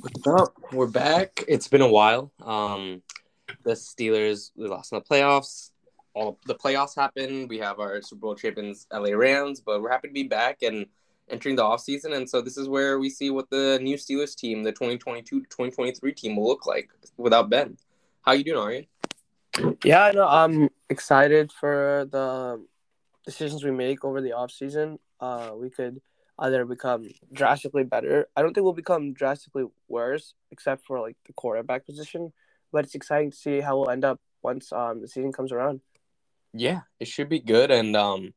What's up? We're back. It's been a while. Um, the Steelers we lost in the playoffs. All the playoffs happened. We have our Super Bowl champions, LA Rams, but we're happy to be back and entering the offseason. And so this is where we see what the new Steelers team, the 2022-2023 team, will look like without Ben. How you doing, Aryan? Yeah, no, I'm excited for the decisions we make over the offseason. Uh, we could either become drastically better. I don't think we'll become drastically worse, except for like the quarterback position. But it's exciting to see how we'll end up once um, the season comes around. Yeah, it should be good. And um,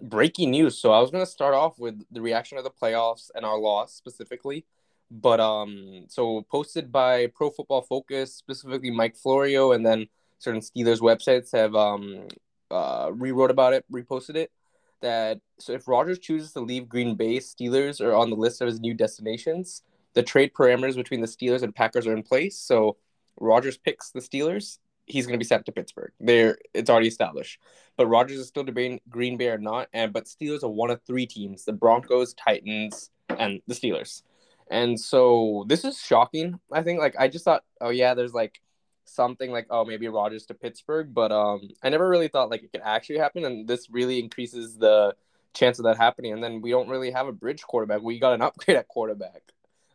breaking news. So I was gonna start off with the reaction of the playoffs and our loss specifically. But um, so posted by Pro Football Focus, specifically Mike Florio, and then certain Steelers websites have um uh rewrote about it, reposted it that so if Rodgers chooses to leave Green Bay, Steelers are on the list of his new destinations. The trade parameters between the Steelers and Packers are in place. So Rodgers picks the Steelers, he's going to be sent to Pittsburgh. There, it's already established. But Rodgers is still debating Green Bay or not. And but Steelers are one of three teams: the Broncos, Titans, and the Steelers. And so this is shocking. I think like I just thought, oh yeah, there's like something like oh maybe Rodgers to Pittsburgh, but um I never really thought like it could actually happen, and this really increases the chance of that happening. And then we don't really have a bridge quarterback. We got an upgrade at quarterback,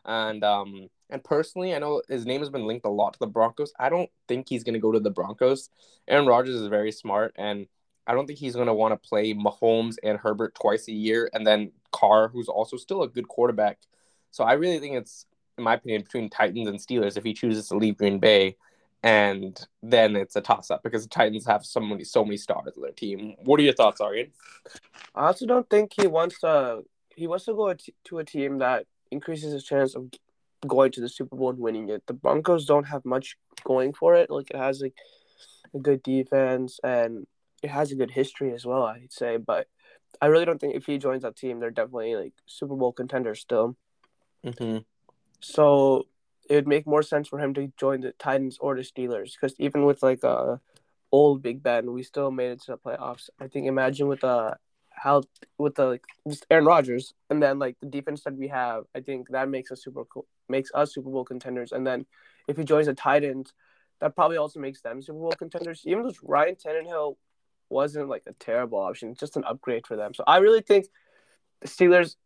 and um and personally, I know his name has been linked a lot to the Broncos. I don't think he's going to go to the Broncos. Aaron Rodgers is very smart, and I don't think he's going to want to play Mahomes and Herbert twice a year, and then Carr, who's also still a good quarterback. So I really think it's, in my opinion, between Titans and Steelers if he chooses to leave Green Bay and then it's a toss up because the Titans have so many so many stars on their team. What are your thoughts, Aryan? I also don't think he wants to. He wants to go to a team that increases his chance of going to the Super Bowl and winning it. The Broncos don't have much going for it. Like it has like a good defense and it has a good history as well. I'd say, but I really don't think if he joins that team, they're definitely like Super Bowl contenders still. Mm-hmm. So it would make more sense for him to join the Titans or the Steelers because even with like uh old Big Ben, we still made it to the playoffs. I think imagine with uh how with the like just Aaron Rodgers and then like the defense that we have, I think that makes us super cool makes us Super Bowl contenders. And then if he joins the Titans, that probably also makes them Super Bowl contenders. Even though Ryan Tannehill wasn't like a terrible option, just an upgrade for them. So I really think the Steelers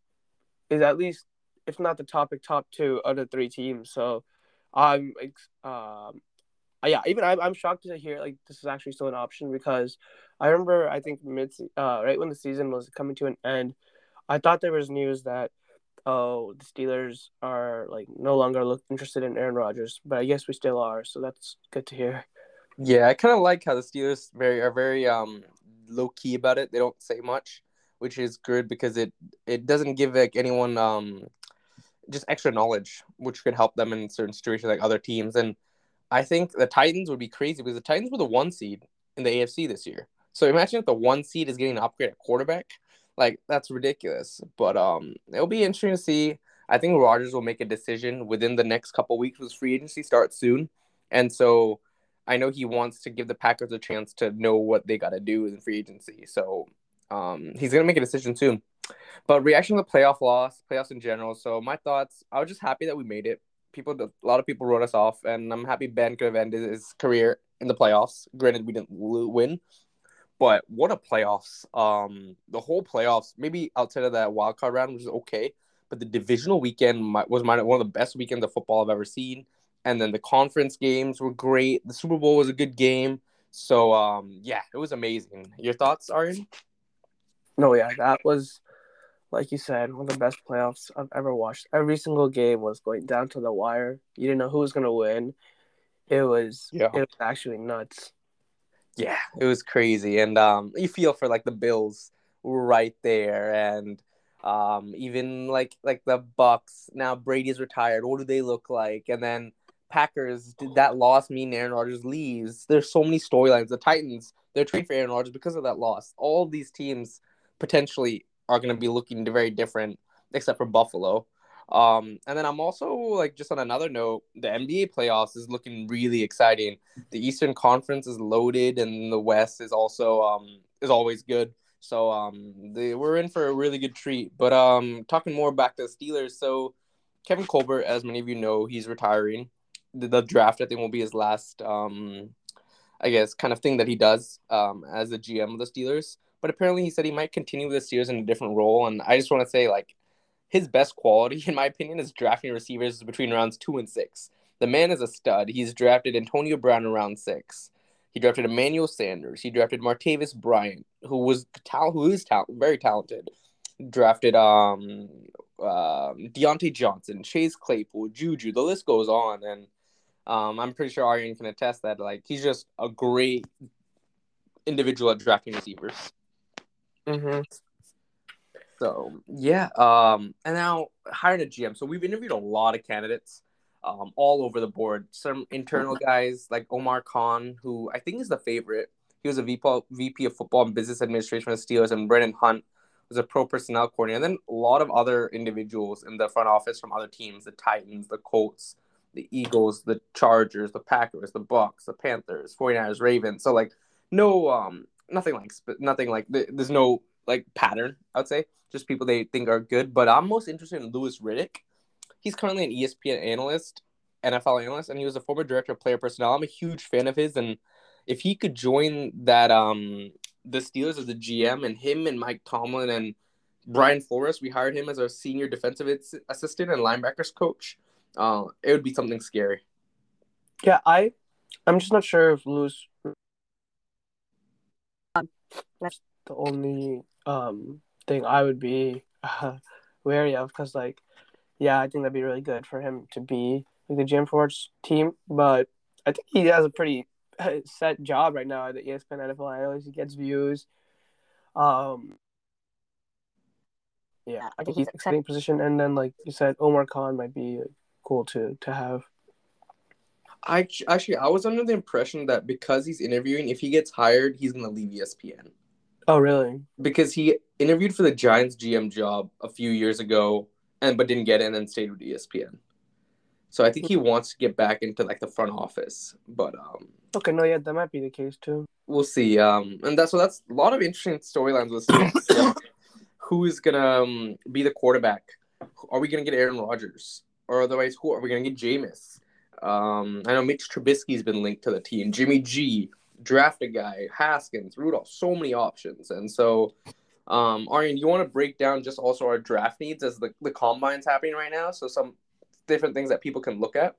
is at least if not the topic top two of three teams. So I'm um yeah, even I'm, I'm shocked to hear like this is actually still an option because I remember I think mid uh right when the season was coming to an end, I thought there was news that oh the Steelers are like no longer look interested in Aaron Rodgers, but I guess we still are, so that's good to hear. Yeah, I kind of like how the Steelers very are very um low key about it. They don't say much, which is good because it it doesn't give like anyone um just extra knowledge, which could help them in certain situations like other teams. And I think the Titans would be crazy because the Titans were the one seed in the AFC this year. So imagine if the one seed is getting an upgrade at quarterback. Like that's ridiculous. But um it'll be interesting to see. I think Rodgers will make a decision within the next couple weeks because free agency starts soon. And so I know he wants to give the Packers a chance to know what they got to do in free agency. So um, he's to make a decision soon. But reaction to the playoff loss, playoffs in general. So my thoughts, I was just happy that we made it. People, a lot of people wrote us off, and I'm happy Ben could have ended his career in the playoffs. Granted, we didn't win, but what a playoffs! Um, the whole playoffs, maybe outside of that wild card round, which is okay, but the divisional weekend was my, one of the best weekends of football I've ever seen. And then the conference games were great. The Super Bowl was a good game. So um, yeah, it was amazing. Your thoughts, Aryan? No, yeah, that was like you said, one of the best playoffs I've ever watched. Every single game was going down to the wire. You didn't know who was gonna win. It was yeah. it was actually nuts. Yeah, it was crazy, and um, you feel for like the Bills right there, and um, even like like the Bucks. Now Brady's retired. What do they look like? And then Packers did that loss mean Aaron Rodgers leaves? There's so many storylines. The Titans they're trading for Aaron Rodgers because of that loss. All these teams potentially are going to be looking very different, except for Buffalo. Um, and then I'm also like just on another note, the NBA playoffs is looking really exciting. The Eastern Conference is loaded, and the West is also um is always good. So um, they, we're in for a really good treat. But um, talking more back to the Steelers, so Kevin Colbert, as many of you know, he's retiring. The, the draft, I think, will be his last, um, I guess, kind of thing that he does um, as a GM of the Steelers. But apparently, he said he might continue with the Steelers in a different role. And I just want to say, like, his best quality, in my opinion, is drafting receivers between rounds two and six. The man is a stud. He's drafted Antonio Brown in round six. He drafted Emmanuel Sanders. He drafted Martavis Bryant, who was tal- who is tal- very talented. Drafted um, uh, Diontae Johnson, Chase Claypool, Juju. The list goes on, and um, I'm pretty sure Aryan can attest that like he's just a great individual at drafting receivers. Mm-hmm. So yeah, um, and now hiring a GM. So we've interviewed a lot of candidates, um, all over the board. Some internal guys like Omar Khan, who I think is the favorite. He was a VP, VP of Football and Business Administration for the Steelers, and Brandon Hunt was a pro personnel coordinator. And then a lot of other individuals in the front office from other teams: the Titans, the Colts, the Eagles, the Chargers, the Packers, the Bucks, the Panthers, 49ers, Ravens. So like no um nothing like but nothing like there's no like pattern, I would say. Just people they think are good. But I'm most interested in Louis Riddick. He's currently an ESPN analyst, NFL analyst, and he was a former director of player personnel. I'm a huge fan of his, and if he could join that um the Steelers as a GM and him and Mike Tomlin and Brian Flores, we hired him as our senior defensive assistant and linebackers coach. Uh, it would be something scary. Yeah, I, I'm just not sure if Louis. That's the only um thing I would be uh, wary of because, like, yeah, I think that'd be really good for him to be like the Jim Ford's team. But I think he has a pretty set job right now at the ESPN NFL analyst. He gets views. Um, yeah, I think he's exciting position. And then, like you said, Omar Khan might be cool to to have. I actually I was under the impression that because he's interviewing, if he gets hired, he's gonna leave ESPN. Oh, really? Because he interviewed for the Giants GM job a few years ago, and but didn't get in and then stayed with ESPN. So I think he wants to get back into like the front office, but um. Okay, no, yeah, that might be the case too. We'll see. Um, and that's so that's a lot of interesting storylines with who is gonna um, be the quarterback. Are we gonna get Aaron Rodgers, or otherwise, who are we gonna get? Jameis. Um, I know Mitch Trubisky's been linked to the team. Jimmy G, draft a guy, Haskins, Rudolph, so many options. And so, um, Aryan, you want to break down just also our draft needs as the, the combine's happening right now? So, some different things that people can look at?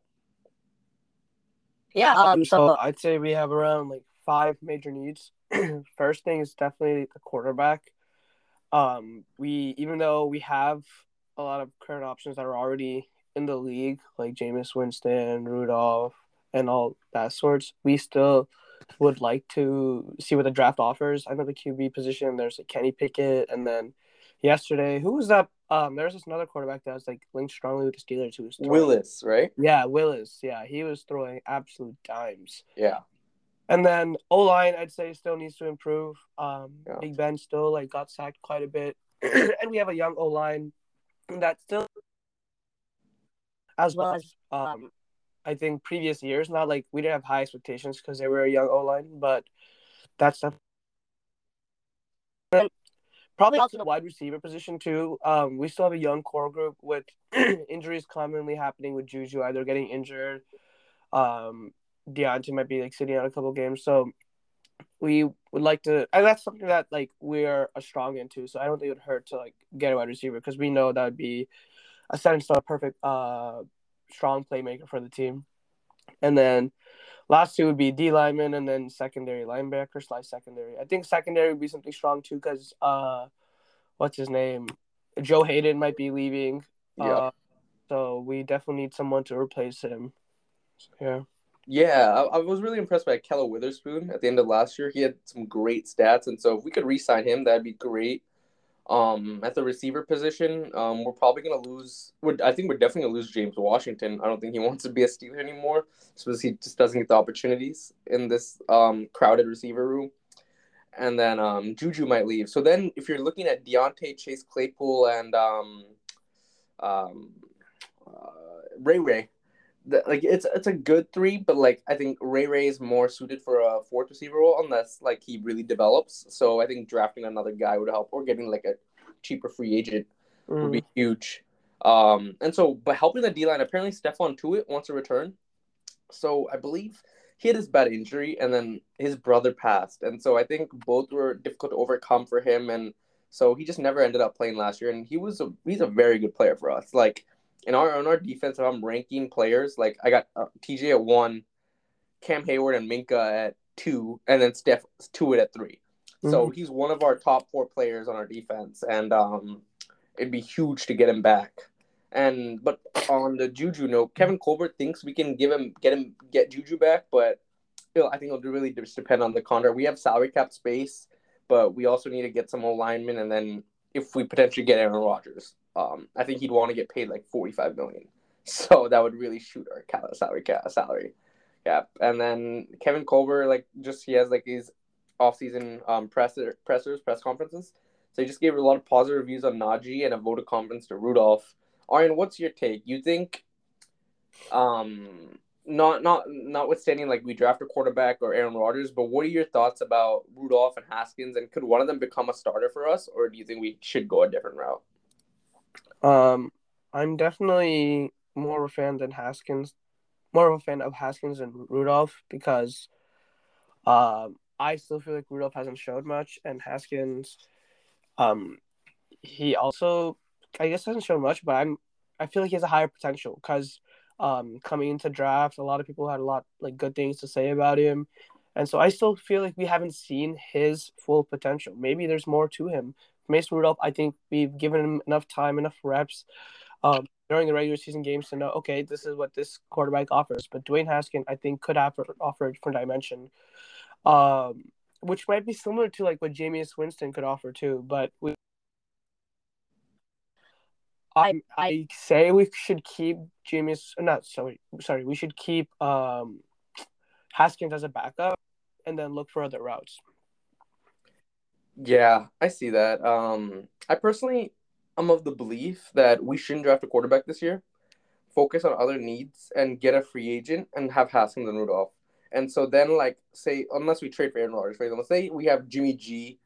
Yeah. Um, so, I'd say we have around like five major needs. First thing is definitely the quarterback. Um, we, even though we have a lot of current options that are already in the league, like Jameis Winston, Rudolph, and all that sorts, we still would like to see what the draft offers. I know the QB position. There's a Kenny Pickett, and then yesterday, who was that? Um, there's this another quarterback that was like linked strongly with the Steelers. Who was throwing, Willis, right? Yeah, Willis. Yeah, he was throwing absolute dimes. Yeah. And then O line, I'd say still needs to improve. Um, yeah. Big Ben still like got sacked quite a bit, and we have a young O line that still, as well as um, I think previous years. Not like we didn't have high expectations because they were a young O line, but that's stuff. Probably also the wide receiver position too. Um, we still have a young core group with injuries commonly happening with Juju, either getting injured. Um, Diontae might be like sitting out a couple games, so we would like to, and that's something that like we're a strong into. So I don't think it would hurt to like get a wide receiver because we know that would be a set in stone perfect uh strong playmaker for the team. And then last two would be D lineman and then secondary linebacker slash secondary. I think secondary would be something strong too because uh, what's his name? Joe Haden might be leaving. Yeah. Uh, so we definitely need someone to replace him. Yeah. Yeah, I, I, was really impressed by Ahkello Witherspoon at the end of last year. He had some great stats, and so if we could re-sign him, that'd be great. Um, at the receiver position, um, we're probably gonna lose. I think we're definitely gonna lose James Washington. I don't think he wants to be a Steeler anymore, because he just doesn't get the opportunities in this um, crowded receiver room. And then um, Juju might leave. So then, if you're looking at Diontae, Chase Claypool, and um, um, uh, Ray Ray, like it's it's a good three, but like I think Ray Ray is more suited for a fourth receiver role unless like he really develops. So I think drafting another guy would help, or getting like a cheaper free agent mm. would be mm. huge. Um, and so, but helping the D line, apparently Stephon Tuitt wants to return. So I believe he had his bad injury, and then his brother passed, and so I think both were difficult to overcome for him, and so he just never ended up playing last year. And he was a he's a very good player for us. Like in our on our defense, if I'm ranking players, like I got uh, TJ at one, Cam Heyward and Minkah at two, and then Steph Tuitt at 3 mm-hmm. So he's one of our top four players on our defense, and um, it'd be huge to get him back. And but on the Juju note, Kevin Colbert thinks we can give him get him get Juju back, but I think it'll really just depend on the contract. We have salary cap space, but we also need to get some alignment, and then if we potentially get Aaron Rodgers, um, I think he'd want to get paid like forty five million. So that would really shoot our salary cap salary cap. And then Kevin Colbert, like just he has like these off season um presser pressers press conferences. So he just gave a lot of positive reviews on Najee and a vote of confidence to Rudolph. Aryan, what's your take? You think, um, not not notwithstanding like we draft a quarterback or Aaron Rodgers, but what are your thoughts about Rudolph and Haskins, and could one of them become a starter for us, or do you think we should go a different route? Um, I'm definitely more of a fan than Haskins, more of a fan of Haskins and Rudolph because, um, I still feel like Rudolph hasn't showed much, and Haskins, um, he also I guess hasn't shown much, but I'm I feel like he has a higher potential because um, coming into draft, a lot of people had a lot like good things to say about him, and so I still feel like we haven't seen his full potential. Maybe there's more to him. Mason Rudolph, I think we've given him enough time, enough reps um, during the regular season games to know, okay, this is what this quarterback offers. But Dwayne Haskins, I think, could have offer a different dimension, um, which might be similar to like what Jameis Winston could offer too. But we I I say we should keep Jameis. Not sorry, sorry. We should keep um, Haskins as a backup, and then look for other routes. Yeah, I see that. Um, I personally, I'm of the belief that we shouldn't draft a quarterback this year. Focus on other needs and get a free agent and have Haskins and Rudolph. And so then, like, say, unless we trade for Aaron Rodgers, for example, say we have Jimmy G,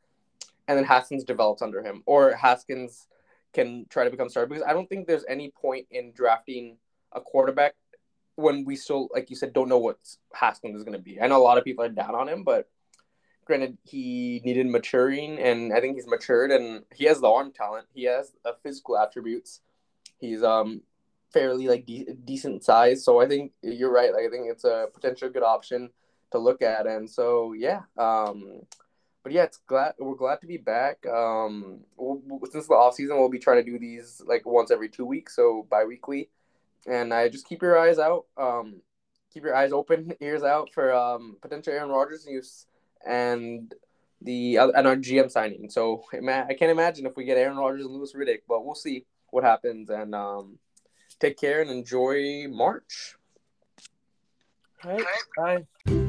and then Haskins develops under him, or Haskins can try to become starter because I don't think there's any point in drafting a quarterback when we still, like you said, don't know what Haskins is going to be. I know a lot of people are down on him, but granted, he needed maturing, and I think he's matured, and he has the arm talent. He has the physical attributes. He's um fairly like de- decent size, so I think you're right. Like, I think it's a potential good option to look at, and so yeah, um, but yeah, it's glad we're glad to be back. Um, we'll, since the off season, we'll be trying to do these like once every two weeks, so bi-weekly. And I just keep your eyes out, um, keep your eyes open, ears out for um, potential Aaron Rodgers news and the and our GM signing. So I can't imagine if we get Aaron Rodgers and Louis Riddick, but we'll see what happens. And um, take care and enjoy March. All right, bye.